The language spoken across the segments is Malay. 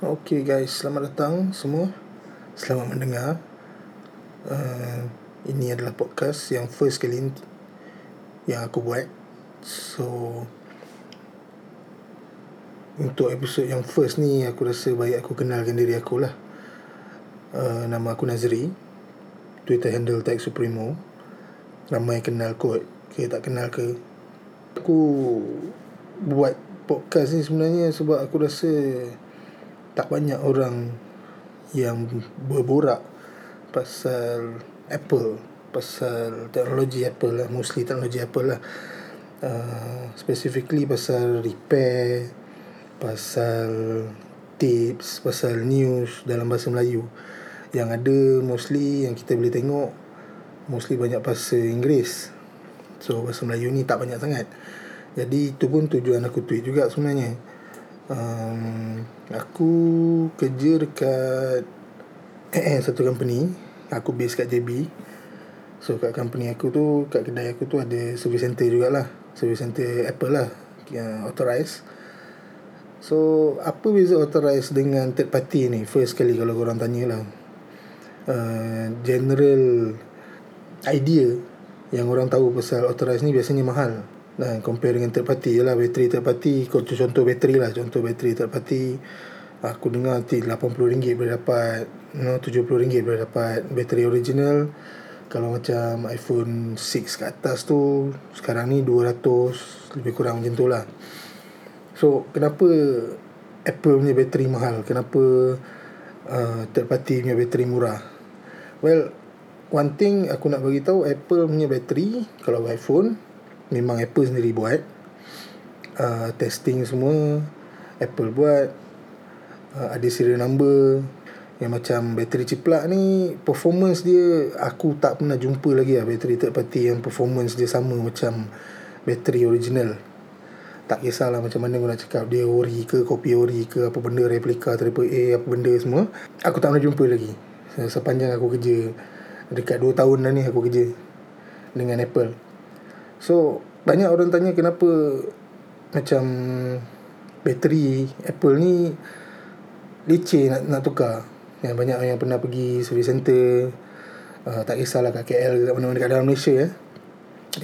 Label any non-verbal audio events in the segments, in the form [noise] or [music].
Okay guys, selamat datang semua. Selamat mendengar. Uh, Ini adalah podcast yang first kali Yang aku buat. So Untuk episod yang first ni Aku rasa baik aku kenalkan diri aku lah. Uh, Nama aku Nazri. Twitter handle Tag Supremo. Ramai kenal kot. Ke tak kenal ke? Aku Buat podcast ni sebenarnya Sebab aku rasa tak banyak orang yang berborak pasal Apple pasal teknologi Apple lah mostly teknologi Apple lah. Uh, specifically pasal repair pasal tips pasal news dalam bahasa Melayu. Yang ada mostly yang kita boleh tengok mostly banyak bahasa Inggeris. So bahasa Melayu ni tak banyak sangat. Jadi itu pun tujuan aku tweet juga sebenarnya um, aku kerja dekat eh, satu company. Aku base kat JB so kat company aku tu kat kedai aku tu ada service center jugalah. Service center Apple lah yang authorized so apa beza authorized dengan third party ni? First kali kalau korang tanya lah. Uh, general idea yang orang tahu pasal authorized ni biasanya mahal Nah, compare dengan third party je lah. Bateri third party Contoh, contoh bateri lah. Contoh bateri third party Aku dengar nanti RM80 boleh dapat know, RM70 boleh dapat Bateri original. Kalau macam iPhone 6 ke atas tu Sekarang ni 200 Lebih kurang macam tu lah. So kenapa Apple punya bateri mahal? Kenapa uh, Third party punya bateri murah? Well One thing aku nak bagi tahu Apple punya bateri Kalau iPhone memang Apple sendiri buat. Uh, testing semua. Apple buat. Uh, ada serial number. Yang macam bateri ciplak ni performance dia aku tak pernah jumpa lagi lah bateri third party yang performance dia sama macam bateri original. Tak kisahlah macam mana aku nak cakap dia ori ke kopi ori ke apa benda replika triple A apa benda semua. Aku tak pernah jumpa lagi. Sepanjang aku kerja dekat 2 tahun dah ni aku kerja dengan Apple. So banyak orang tanya kenapa macam bateri Apple ni leceh nak nak tukar. Yang banyak yang pernah pergi service center uh, tak kisahlah kat KL ke mana-mana kat dalam Malaysia ya.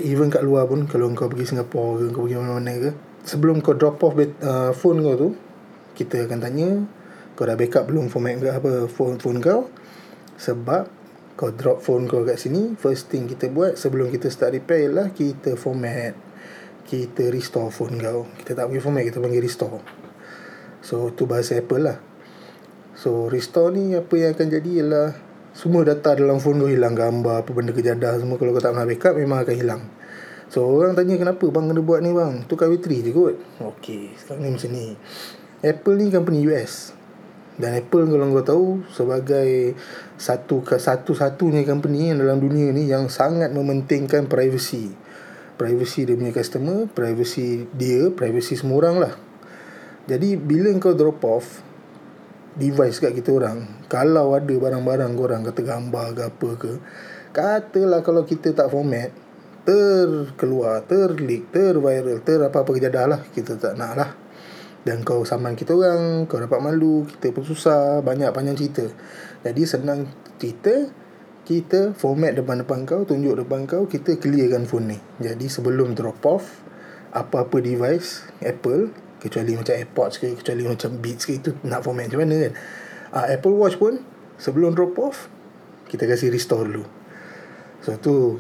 Even kat luar pun kalau kau pergi Singapura ke kau pergi mana-mana ke sebelum kau drop off uh, phone kau tu kita akan tanya kau dah backup belum format ke apa phone phone kau sebab kau drop phone kau kat sini first thing kita buat sebelum kita start repair ialah kita format kita restore phone kau. Kita tak panggil format kita panggil restore. So tu bahasa Apple lah. So restore ni apa yang akan jadi ialah semua data dalam phone kau hilang gambar apa benda kejadah semua kalau kau tak pernah backup memang akan hilang. So orang tanya kenapa bang kena buat ni bang? Tukar bateri je kot. Ok sekarang ni macam ni. Apple ni company US dan Apple kalau kau tahu sebagai satu satu-satunya company yang dalam dunia ni yang sangat mementingkan privacy. Privacy dia punya customer, privacy dia, privacy semua orang lah. Jadi bila kau drop off device kat kita orang, kalau ada barang-barang kau orang kata gambar ke apa ke, katalah kalau kita tak format, terkeluar, terleak, terviral, ter apa-apa kejadah lah, kita tak nak lah dan kau saman kita orang kau dapat malu kita pun susah banyak panjang cerita. Jadi senang cerita kita format depan-depan kau tunjuk depan kau kita clearkan phone ni. Jadi sebelum drop off apa-apa device Apple kecuali macam AirPods ke kecuali macam Beats ke itu nak format macam mana kan. Uh, Apple Watch pun sebelum drop off kita kasih restore dulu. So tu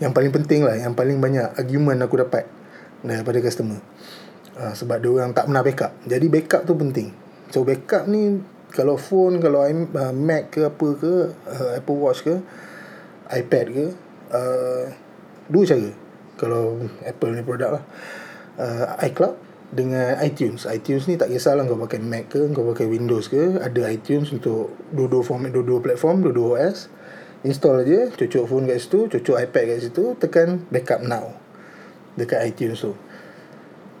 yang paling penting lah yang paling banyak argument aku dapat daripada customer uh, sebab dia orang tak pernah backup. Jadi backup tu penting. So backup ni kalau phone, kalau uh, Mac ke apa ke, uh, Apple Watch ke, iPad ke, uh, dua cara. Kalau Apple ni produk lah. Uh, iCloud dengan iTunes. iTunes ni tak kisahlah kau pakai Mac ke, kau pakai Windows ke, ada iTunes untuk dua-dua format, dua-dua platform, dua-dua OS. Install aja, cucuk phone kat situ, cucuk iPad kat situ, tekan backup now dekat iTunes tu.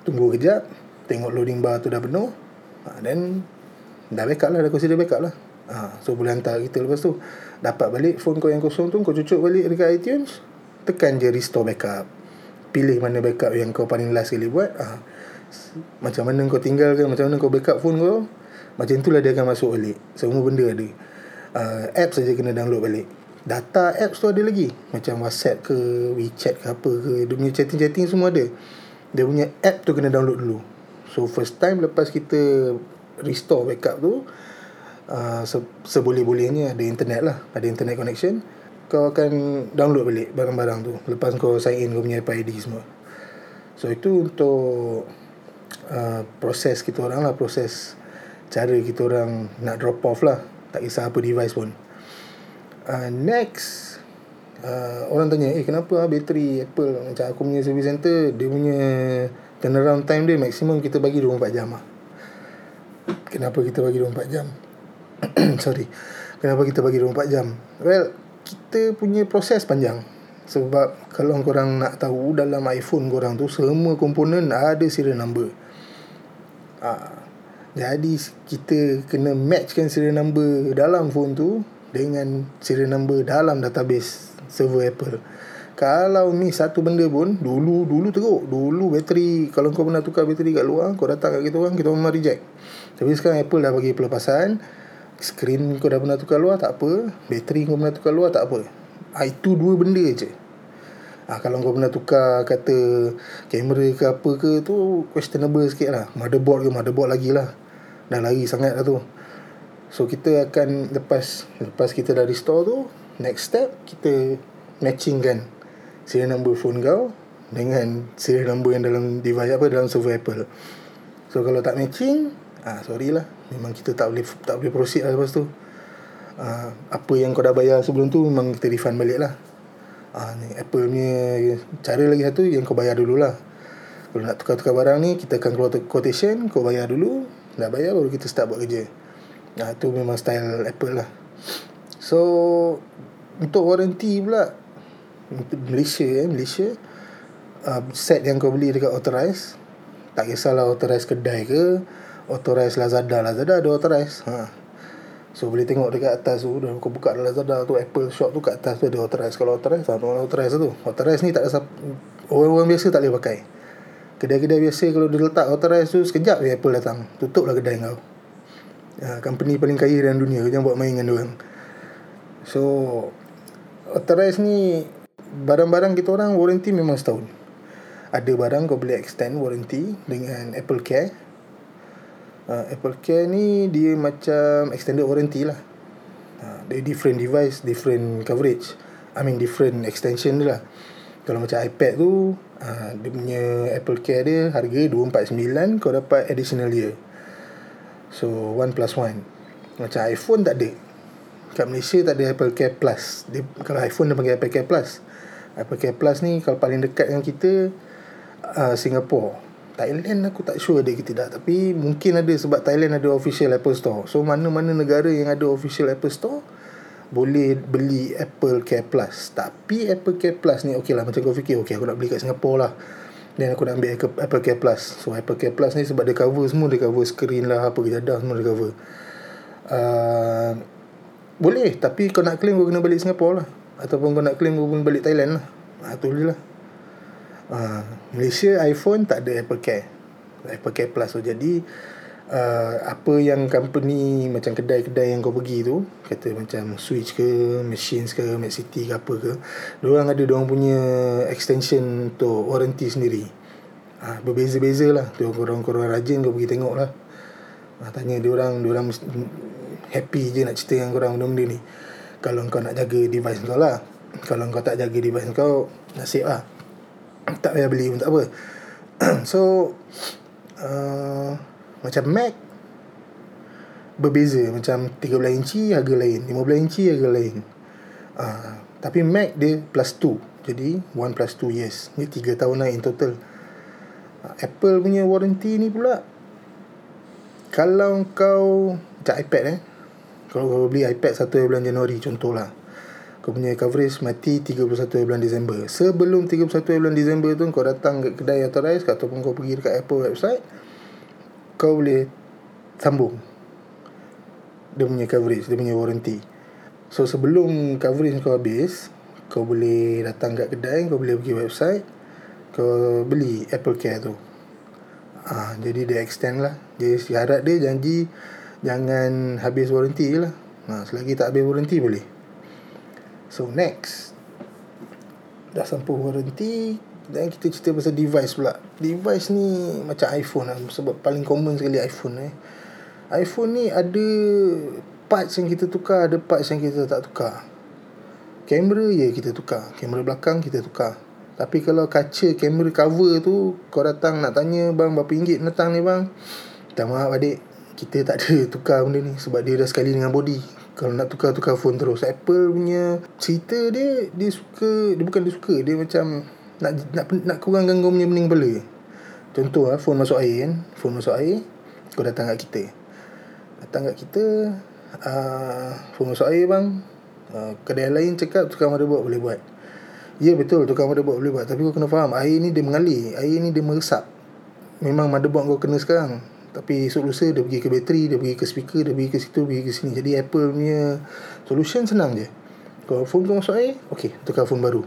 Tunggu kejap Tengok loading bar tu dah penuh. Ha, Then Dah backup lah Dah consider backup lah. Ha, So boleh hantar kita lepas tu. Dapat balik phone kau yang kosong tu Kau cucuk balik dekat iTunes Tekan je restore backup. Pilih mana backup yang kau paling last kali buat. Ha, Macam mana kau tinggalkan Macam mana kau backup phone kau Macam itulah dia akan masuk balik. Semua benda ada. Uh, App saja kena download balik. Data apps tu ada lagi. Macam WhatsApp ke WeChat ke apa ke Dia punya chatting-chatting semua ada Dia punya app tu kena download dulu. So first time lepas kita Restore backup tu uh, se- Seboleh-bolehnya Ada internet lah Ada internet connection Kau akan download balik Barang-barang tu. Lepas kau sign in Kau punya ID semua. So itu untuk uh, Proses kita orang lah Proses Cara kita orang Nak drop off lah. Tak kisah apa device pun. Uh, Next uh, Orang tanya Eh kenapa ah, bateri Apple? Macam aku punya service center Dia punya Turnaround time dia Maksimum kita bagi 24 jam lah Kenapa kita bagi 24 jam? [clears throat] Sorry. Kenapa kita bagi 24 jam? Well Kita punya proses panjang. Sebab Kalau korang nak tahu Dalam iPhone korang tu Semua komponen Ada serial number. Uh, Jadi Kita kena matchkan serial number Dalam phone tu Dengan serial number Dalam database Server Apple. Kalau ni satu benda pun Dulu Dulu teruk. Dulu bateri Kalau kau pernah tukar bateri kat luar Kau datang kat kita orang Kita memang reject. Tapi sekarang Apple dah bagi pelepasan. Screen kau dah pernah tukar luar Tak apa. Bateri kau pernah tukar luar Tak apa. Ha, Itu dua benda je. Ha, Kalau kau pernah tukar Kata Kamera ke apa ke tu Questionable sikit lah. Motherboard ke motherboard lagi lah. Dah lari sangat lah tu. So kita akan Lepas Lepas kita dah restore tu Next step Kita Matching kan serial number phone kau dengan serial number yang dalam device apa dalam server Apple. So kalau tak matching, ah sorry lah. Memang kita tak boleh tak boleh proceed lah lepas tu. Ah, apa yang kau dah bayar sebelum tu memang kita refund balik lah. Ah, ni Apple punya cara lagi satu yang kau bayar dululah. Kalau nak tukar-tukar barang ni kita akan keluar quotation, kau bayar dulu, dah bayar baru kita start buat kerja. Nah, tu memang style Apple lah. So untuk warranty pula Malaysia eh Malaysia uh, set yang kau beli dekat authorized tak kisahlah authorized kedai ke authorized Lazada. Lazada ada authorized ha. so boleh tengok dekat atas tu dah kau buka Lazada tu Apple shop tu kat atas tu ada authorized kalau authorized tak ada authorized tu. Authorized ni tak ada orang-orang biasa tak boleh pakai. Kedai-kedai biasa kalau dia letak authorized tu sekejap je Apple datang. Tutup lah kedai kau. Ha, company paling kaya dalam dunia jangan buat main dengan dia orang. So authorized ni barang-barang kita orang warranty memang setahun. Ada barang kau boleh extend warranty dengan Apple Care. Uh, Apple Care ni dia macam extended warranty lah. Uh, dia different device, different coverage. I mean different extension dia lah. Kalau macam iPad tu, uh, dia punya Apple Care dia harga 249, kau dapat additional year. So, one plus one. Macam iPhone tak ada. Kat Malaysia tak ada Apple Care Plus. Dia, kalau iPhone dia panggil Apple Care Plus. Apple Care Plus ni kalau paling dekat dengan kita uh, Singapore. Thailand aku tak sure ada ke tidak Tapi mungkin ada sebab Thailand ada official Apple Store. So mana-mana negara yang ada official Apple Store Boleh beli Apple Care Plus. Tapi Apple Care Plus ni okey lah Macam kau fikir okey aku nak beli kat Singapore lah. Dan aku nak ambil Apple Care Plus. So Apple Care Plus ni sebab dia cover semua Dia cover screen lah Apa kejadah semua dia cover. Uh, Boleh Tapi kau nak claim kau kena balik Singapore lah. Ataupun kau nak claim kau pun balik Thailand lah. Ha, Tu je lah. Ha, Malaysia iPhone tak ada Apple Care. Apple Care Plus. So, Jadi uh, Apa yang company Macam kedai-kedai yang kau pergi tu Kata macam Switch ke Machines ke Mac City ke apa ke Diorang ada diorang punya Extension Untuk warranty sendiri. Ha, Berbeza-beza lah. Tu korang-korang rajin kau pergi tengok lah. Ha, Tanya diorang Diorang happy je nak cerita dengan korang benda-benda ni. Kalau kau nak jaga device kau lah. Kalau kau tak jaga device kau nasib lah. Tak payah beli pun tak apa. [clears throat] So uh, macam Mac berbeza. Macam 13 inci harga lain. 15 inci harga lain. Uh, tapi Mac dia plus 2 jadi 1 plus 2 years ni 3 tahun lah in total. Uh, Apple punya warranty ni pula. Kalau kau macam iPad eh kalau kau beli iPad 1 bulan Januari contohlah. Kau punya coverage mati 31 bulan Disember. Sebelum 31 bulan Disember tu kau datang ke kedai authorized ataupun kau pergi dekat Apple website kau boleh sambung. Dia punya coverage dia punya warranty. So sebelum coverage kau habis kau boleh datang kat kedai kau boleh pergi website kau beli Apple Care tu. Ha, jadi dia extend lah. Dia syarat dia janji Jangan habis warranty je lah. Ha, Selagi tak habis warranty boleh. So next. Dah sampai warranty Dan kita cerita pasal device pula. Device ni macam iPhone lah Sebab paling common sekali iPhone eh. iPhone ni ada Parts yang kita tukar Ada parts yang kita tak tukar. Kamera je kita tukar. Kamera belakang kita tukar. Tapi kalau kaca kamera cover tu Kau datang nak tanya Bang berapa ringgit datang ni bang? Tak maaf adik Kita tak ada tukar benda ni Sebab dia dah sekali dengan body. Kalau nak tukar-tukar phone terus. Apple punya Cerita dia Dia suka Dia bukan dia suka Dia macam Nak nak, nak kurangkan kau punya bening kepala. Contoh lah Phone masuk air kan? Phone masuk air Kau datang kat kita. Datang kat kita uh, Phone masuk air bang. Uh, Kedai lain cakap Tukar motherboard boleh buat. Ya betul Tukar motherboard boleh buat. Tapi kau kena faham Air ni dia mengalir Air ni dia meresap. Memang motherboard kau kena sekarang Tapi esok lusa Dia pergi ke bateri Dia pergi ke speaker Dia pergi ke situ Pergi ke sini. Jadi Apple punya Solution senang je. Kalau phone kau masuk air Okay Tukar phone baru.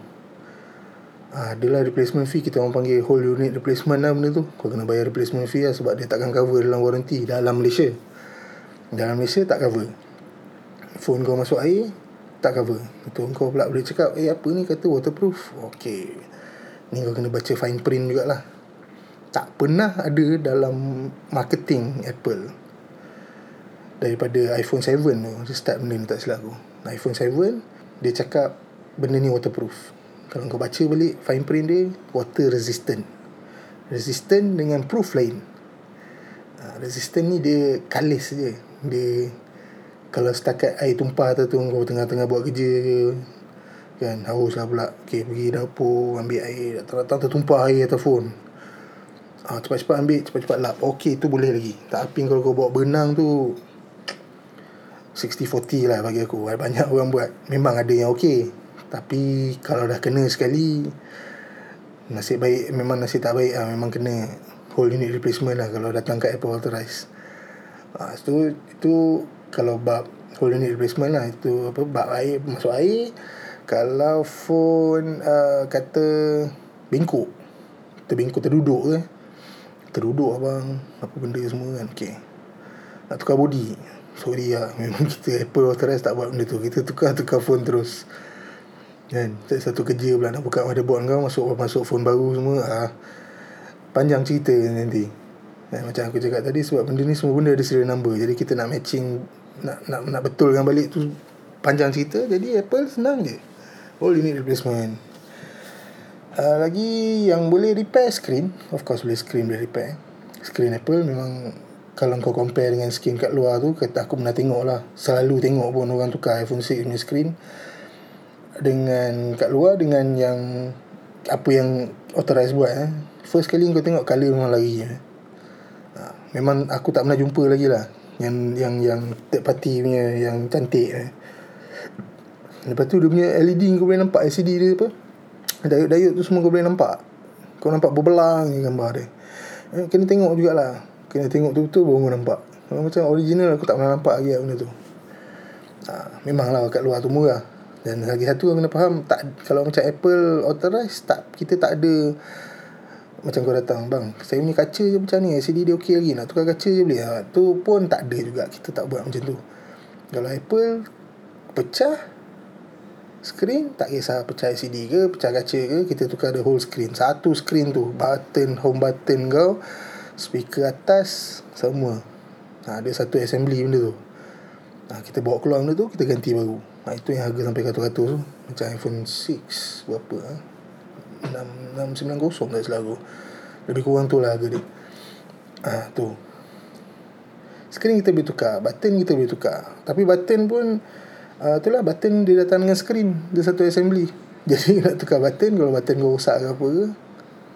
Ah, adalah replacement fee. Kita orang panggil whole unit replacement lah benda tu. Kau kena bayar replacement fee lah sebab dia takkan cover dalam warranty dalam Malaysia. Dalam Malaysia tak cover. Phone kau masuk air Tak cover. Itu kau pula boleh cakap Eh apa ni? Kata waterproof. Okay Ni kau kena baca fine print jugalah Tak pernah ada dalam Marketing Apple. Daripada iPhone 7 tu Dia start benda ni tak silap aku. iPhone 7 Dia cakap Benda ni waterproof. Kalau kau baca balik Fine print dia Water resistant. Resistant dengan proof lain. Ha, Resistant ni dia Kalis je. Dia kalau setakat air tumpah tu tu kau tengah-tengah buat kerja ke kan haus lah pula. Okay, pergi dapur ambil air datang-datang tertumpah air atas phone ah, cepat-cepat ambil cepat-cepat lap. Ok tu boleh lagi. Tapi kalau kau bawa benang tu. 60-40 lah bagi aku. Banyak orang buat. Memang ada yang ok tapi kalau dah kena sekali nasib baik memang nasib tak baik lah. Memang kena whole unit replacement lah kalau datang kat Apple Authorized Ha, itu, itu kalau bab whole unit replacement lah. Itu apa bab air masuk air. Kalau phone uh, kata bengkok. Terbengkok terduduk ke terduduk abang. Apa benda semua kan. Okey. Nak tukar body sorry lah [laughs] memang kita Apple authorized tak buat benda tu. Kita tukar-tukar phone terus. Kan? Satu kerja pula nak buka motherboard kau masuk masuk phone baru semua. Ah panjang cerita nanti. Eh, macam aku cakap tadi sebab benda ni semua benda ada serial number. Jadi kita nak matching nak nak nak betulkan balik tu panjang cerita. Jadi Apple senang je. All unit replacement. Uh, lagi yang boleh repair screen, of course boleh screen boleh repair. Screen Apple memang kalau kau compare dengan screen kat luar tu kata aku pernah tengok lah selalu tengok pun orang tukar iPhone 6 punya screen dengan kat luar dengan yang apa yang authorized buat eh. first kali kau tengok color memang lari eh memang aku tak pernah jumpa lagi lah yang yang yang third party punya yang cantik eh. Lepas tu dia punya LED kau boleh nampak LCD dia apa Dayut-dayut tu semua kau boleh nampak. Kau nampak berbelang ni gambar dia. Eh, Kena tengok jugalah. Kena tengok tu betul baru kau nampak. Kalau Macam original aku tak pernah nampak lagi lah benda tu. Ha, Memanglah kat luar tu murah. Dan lagi satu yang kena faham tak Kalau macam Apple authorized tak Kita tak ada macam kau datang Bang saya punya kaca je macam ni LCD dia okey lagi Nak tukar kaca je boleh. Ha, Tu pun tak ada juga. Kita tak buat macam tu. Kalau Apple Pecah Screen Tak kisah pecah LCD ke Pecah kaca ke Kita tukar the whole screen. Satu screen tu Button Home button kau Speaker atas Semua. Ha, Ada satu assembly benda tu. Ha, Kita bawa keluar benda tu Kita ganti baru. Ha, Itu yang harga sampai ratus-ratus tu. Macam iPhone 6 Berapa ha? 690 tak selalu lebih kurang tu lah harga dia. Ah tu. Screen kita boleh tukar button kita boleh tukar. Tapi button pun uh, tu lah button dia datang dengan screen. Dia satu assembly. [laughs] Jadi nak tukar button kalau button kau rosak ke apa ke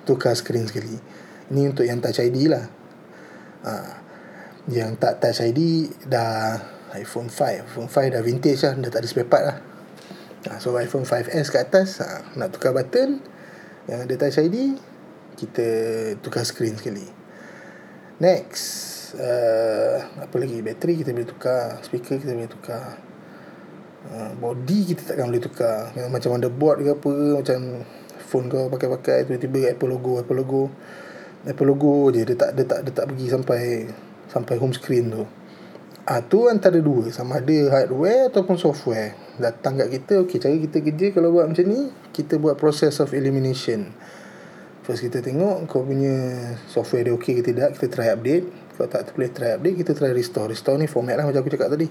tukar screen sekali. Ni untuk yang touch ID lah. Uh, yang tak touch ID dah iPhone 5 iPhone 5 dah vintage lah. Dah tak ada spare part lah. Uh, so iPhone 5S ke atas uh, nak tukar button yang ada touch ID kita tukar screen sekali. Next uh, apa lagi? Bateri kita boleh tukar speaker kita boleh tukar uh, body kita takkan boleh tukar macam motherboard ke apa macam phone kau pakai-pakai tiba-tiba Apple logo Apple logo Apple logo je dia tak dia tak dia tak pergi sampai sampai home screen tu Ah tu antara dua sama ada hardware ataupun software. Datang kat kita, okey cara kita kerja kalau buat macam ni, kita buat process of elimination. First kita tengok kau punya software dia okey ke tidak, kita try update. Kalau tak boleh try update, kita try restore. Restore ni format lah macam aku cakap tadi.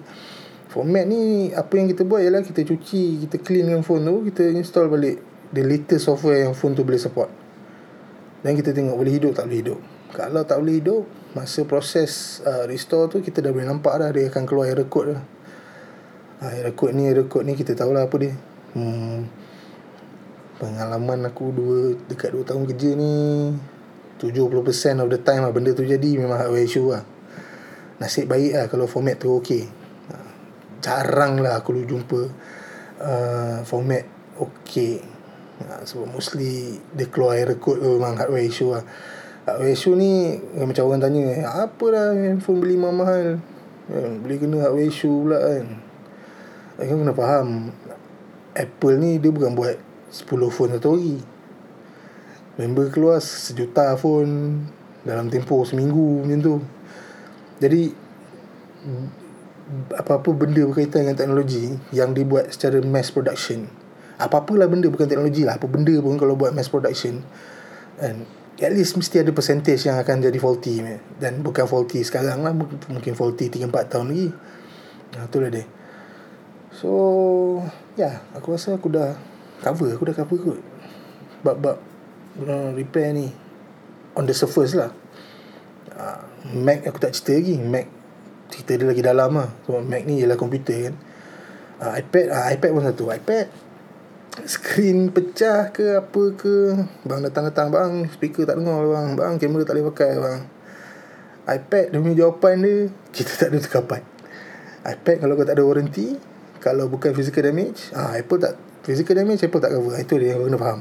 Format ni apa yang kita buat ialah kita cuci, kita clean dengan phone tu, kita install balik the latest software yang phone tu boleh support. Dan kita tengok boleh hidup tak boleh hidup. Kalau tak boleh hidup, masa proses uh, restore tu kita dah boleh nampak dah dia akan keluar error code dah. Ha, error code ni, error code ni kita tahulah apa dia. Hmm, pengalaman aku dua dekat 2 tahun kerja ni 70% of the time lah benda tu jadi memang hardware issue lah. Nasib baik lah kalau format tu okey. Jarang lah aku jumpa uh, format okey. Ha, sebab mostly dia keluar error code tu memang hardware issue lah. Hardware issue ni Macam orang tanya Apa dah handphone beli mahal kan, Boleh kena hardware issue pula kan Kan kena faham Apple ni dia bukan buat 10 phone satu hari Member keluar sejuta phone Dalam tempoh seminggu macam tu Jadi Apa-apa benda berkaitan dengan teknologi Yang dibuat secara mass production. Apa-apalah benda bukan teknologi lah Apa benda pun kalau buat mass production. And at least mesti ada percentage yang akan jadi faulty dan bukan faulty sekarang lah mungkin faulty 3-4 tahun lagi. Ha, tu lah dia. So ya yeah, aku rasa aku dah cover aku dah cover kot bab-bab uh, repair ni on the surface lah. Uh, Mac aku tak cerita lagi Mac cerita dia lagi dalam lah. Sebab Mac ni ialah komputer kan. Uh, iPad uh, iPad pun satu. iPad Screen pecah ke apa ke? Bang datang-datang Bang speaker tak dengar bang. Bang kamera tak boleh pakai bang. iPad dia punya jawapan dia Kita tak ada tukar part iPad kalau kau tak ada warranty Kalau bukan physical damage ah Apple tak Physical damage Apple tak cover. Itu dia yang kena faham.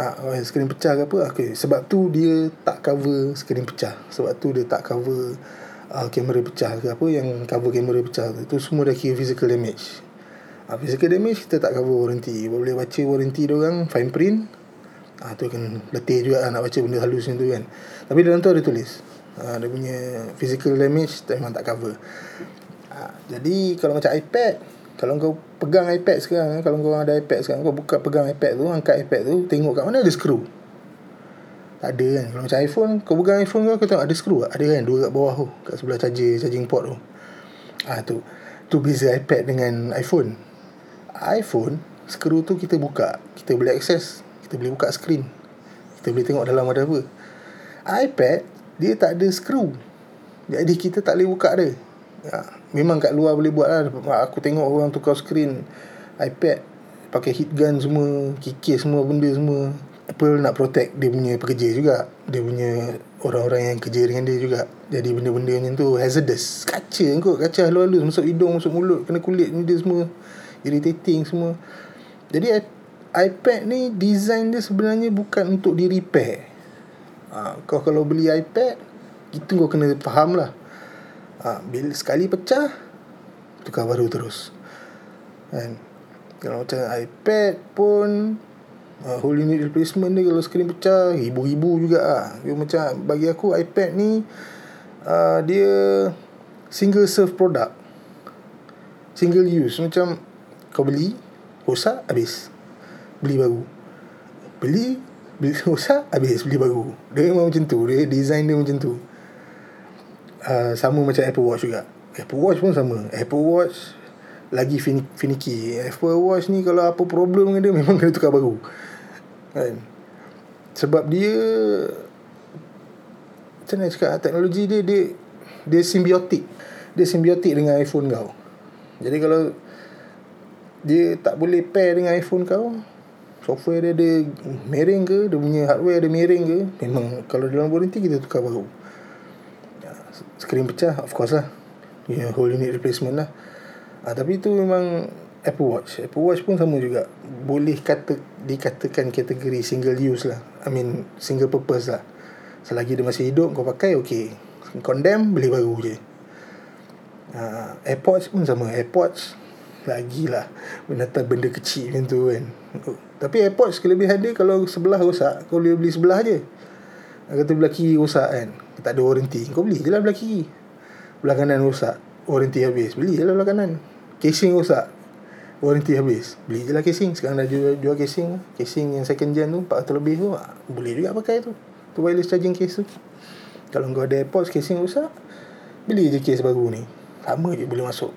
Ah, Screen pecah ke apa? Okay. Sebab tu dia tak cover screen pecah. Sebab tu dia tak cover uh, Kamera pecah ke apa Yang cover kamera pecah tu semua dah kira physical damage. Ha, Physical damage kita tak cover warranty. Boleh baca warranty dia orang Fine print ha, Tu akan letih juga lah nak baca benda halus macam tu kan. Tapi dalam tu ada tulis. Ha, Dia punya physical damage memang tak cover. Ha, Jadi kalau macam iPad Kalau kau pegang iPad sekarang Kalau kau ada iPad sekarang Kau buka pegang iPad tu Angkat iPad tu Tengok kat mana ada skru tak ada kan. Kalau macam iPhone Kau pegang iPhone kau Kau tengok ada skru Ada kan? Dua kat bawah tu Kat sebelah charger Charging port tu. Ah tu. Tu beza iPad dengan iPhone. iPhone skru tu kita buka. Kita boleh akses kita boleh buka screen. Kita boleh tengok dalam ada apa. iPad dia tak ada skru jadi kita tak boleh buka dia. Ya, memang kat luar boleh buat lah. Aku tengok orang tukar screen iPad pakai heat gun semua kikis semua benda semua Apple nak protect dia punya pekerja juga. Dia punya orang-orang yang kerja dengan dia juga. Jadi benda-benda macam tu hazardous. Kaca kot. Kaca halus-halus. Masuk hidung masuk mulut kena kulit ni dia semua. Irritating semua. Jadi iPad ni design dia sebenarnya bukan untuk di repair. Ha, kau kalau beli iPad itu kau kena faham lah. Ha, bila sekali pecah tukar baru terus. Kan? Kalau macam iPad pun uh, whole unit replacement dia kalau screen pecah ribu-ribu juga lah. Dia macam bagi aku iPad ni uh, dia single serve product. Single use. Macam kau beli Rosak Habis. Beli baru. Beli Beli [laughs] rosak Habis. Beli baru. Dia memang macam tu. Dia design dia macam tu. Uh, Sama macam Apple Watch juga. Apple Watch pun sama. Apple Watch Lagi fin- finicky. Apple Watch ni Kalau apa problem dengan dia [laughs] Memang kena tukar baru Kan? Sebab dia Macam mana cakap Teknologi dia Dia Dia simbiotik. Dia simbiotik dengan iPhone kau. Jadi kalau dia tak boleh pair dengan iPhone kau software dia ada miring ke dia punya hardware ada miring ke memang kalau dalam warranty kita tukar baru. Ya, screen pecah of course lah. Yeah, whole unit replacement lah. Ha, tapi itu memang Apple Watch. Apple Watch pun sama juga. Boleh kata dikatakan kategori single use lah. I mean single purpose lah. Selagi dia masih hidup kau pakai okay condemn beli baru je. Ha, AirPods pun sama. AirPods Lagilah Menatap benda kecil macam tu kan. Tapi AirPods kelebihan dia Kalau sebelah rosak Kau boleh beli sebelah je. Kata belah kiri rosak kan. Tak ada warranty. Kau beli je lah belah kiri. Belah kanan rosak. Warranty habis. Beli je lah kanan. Casing rosak Warranty habis. Beli je lah casing. Sekarang dah jual, jual casing. Casing yang second gen tu 400 lebih tu ah, Boleh juga pakai tu. Tu wireless charging case tu. Kalau kau ada AirPods casing rosak Beli je case baru ni. Sama je boleh masuk.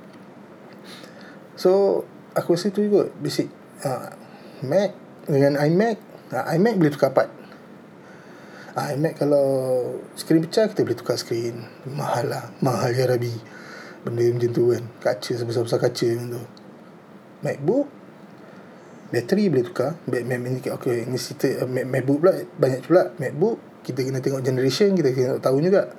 So Aku rasa tu juga Basic uh, Mac Dengan iMac. Uh, iMac boleh tukar part. Uh, iMac kalau Skrin pecah Kita boleh tukar skrin Mahal lah. Mahal ya Rabi. Benda macam tu kan. Kaca sebesar-besar kaca macam tu MacBook. Bateri boleh tukar. Mac, Mac, Mac, Okay Ini cerita uh, Mac, MacBook pula. Banyak pula MacBook. Kita kena tengok generation. Kita kena tahu juga.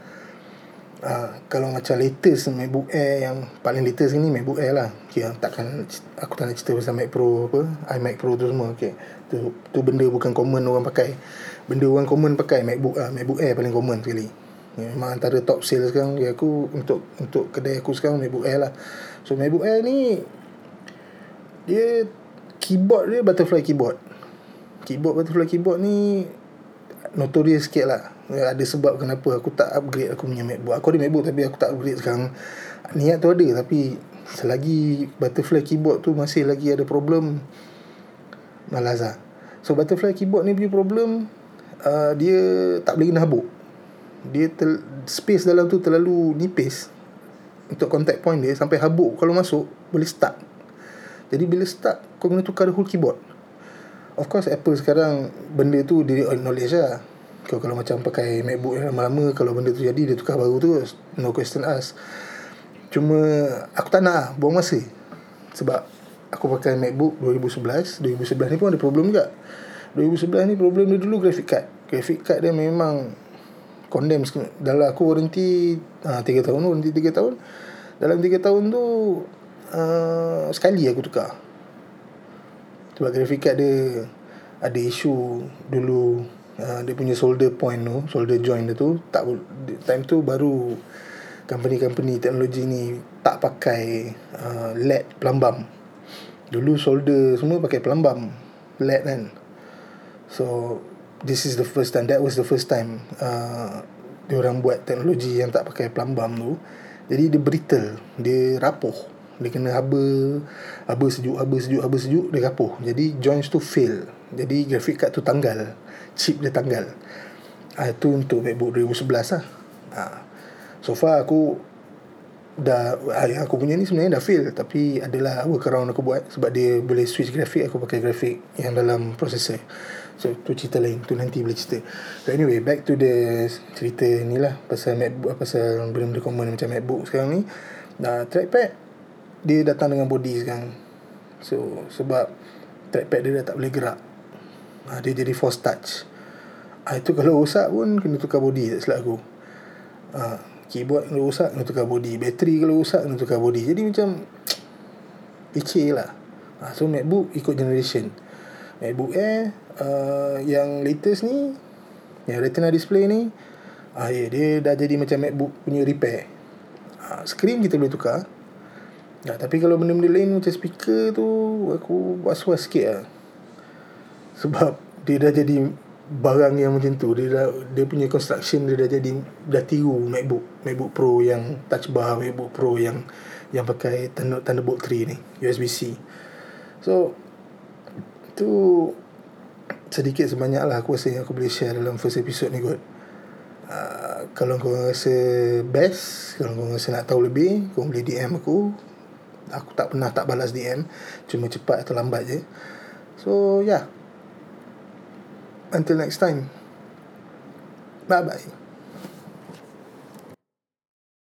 Uh, kalau macam latest MacBook Air yang paling latest ni MacBook Air lah. Okay, takkan aku tak nak cerita pasal Mac Pro apa iMac Pro tu semua. Okay. tu, tu benda bukan common orang pakai. Benda orang common pakai MacBook uh, MacBook Air paling common sekali. Ya, memang antara top sales sekarang ya aku untuk untuk kedai aku sekarang MacBook Air lah. So MacBook Air ni dia keyboard dia butterfly keyboard. Keyboard butterfly keyboard ni notorious sikit lah. Ya, ada sebab kenapa aku tak upgrade aku punya MacBook. Aku ada MacBook tapi aku tak upgrade sekarang. Niat tu ada tapi selagi butterfly keyboard tu masih lagi ada problem malas lah. So butterfly keyboard ni punya problem uh, dia tak boleh kena habuk. Dia tel, space dalam tu terlalu nipis. Untuk contact point dia sampai habuk. Kalau masuk boleh stuck jadi bila stuck kau kena tukar the whole keyboard. Of course Apple sekarang Benda tu Dia acknowledge lah. Kau kalau macam pakai MacBook yang lama-lama Kalau benda tu jadi Dia tukar baru tu No question ask Cuma Aku tak nak lah Buang masa. Sebab Aku pakai MacBook 2011 2011 ni pun ada problem juga. 2011 ni problem dia dulu Graphic card. Graphic card dia memang Condemn Dalam aku warranty ha, 3 tahun Warranty 3 tahun. Dalam 3 tahun tu uh, Sekali aku tukar sebab graphic card dia ada isu dulu uh, dia punya solder point tu, solder joint dia tu tak time tu baru company-company teknologi ni tak pakai uh, LED pelambam. Dulu solder semua pakai pelambam LED kan. So this is the first time that was the first time uh, dia orang buat teknologi yang tak pakai pelambam tu. Jadi dia brittle, dia rapuh dia kena haba haba sejuk haba sejuk haba sejuk dia rapuh. Jadi joints tu fail. Jadi graphic card tu tanggal. Chip dia tanggal. Ah itu untuk MacBook 2011 lah. Ah. So far aku dah ah, aku punya ni sebenarnya dah fail. Tapi adalah workaround aku buat sebab dia boleh switch grafik aku pakai grafik yang dalam processor so tu cerita lain. Tu nanti boleh cerita. So anyway back to the cerita ni lah. Pasal MacBook pasal benda-benda common macam MacBook sekarang ni. Nah, trackpad dia datang dengan body sekarang. So sebab trackpad dia dah tak boleh gerak. Ha, dia jadi force touch. Ha, itu kalau rosak pun kena tukar body tak silap aku. Ha, keyboard kalau rosak kena tukar body. Bateri kalau rosak kena tukar body. Jadi macam [tsk] leceh lah. Ha, so macbook ikut generation. Macbook air uh, yang latest ni yang retina display ni ah, yeah, dia dah jadi macam macbook punya repair. Ha, screen kita boleh tukar Ya, tapi kalau benda-benda lain macam speaker tu aku was-was sikit lah. Sebab dia dah jadi barang yang macam tu. Dia dah, dia punya construction dia dah jadi dah tiru MacBook, MacBook Pro yang touch bar, MacBook Pro yang yang pakai Thunderbolt 3 ni, USB-C. So tu sedikit sebanyak lah aku rasa yang aku boleh share dalam first episode ni kot. Uh, kalau kau rasa best, kalau kau rasa nak tahu lebih, kau boleh DM aku aku tak pernah tak balas DM cuma cepat atau lambat je. So yeah until next time. Bye bye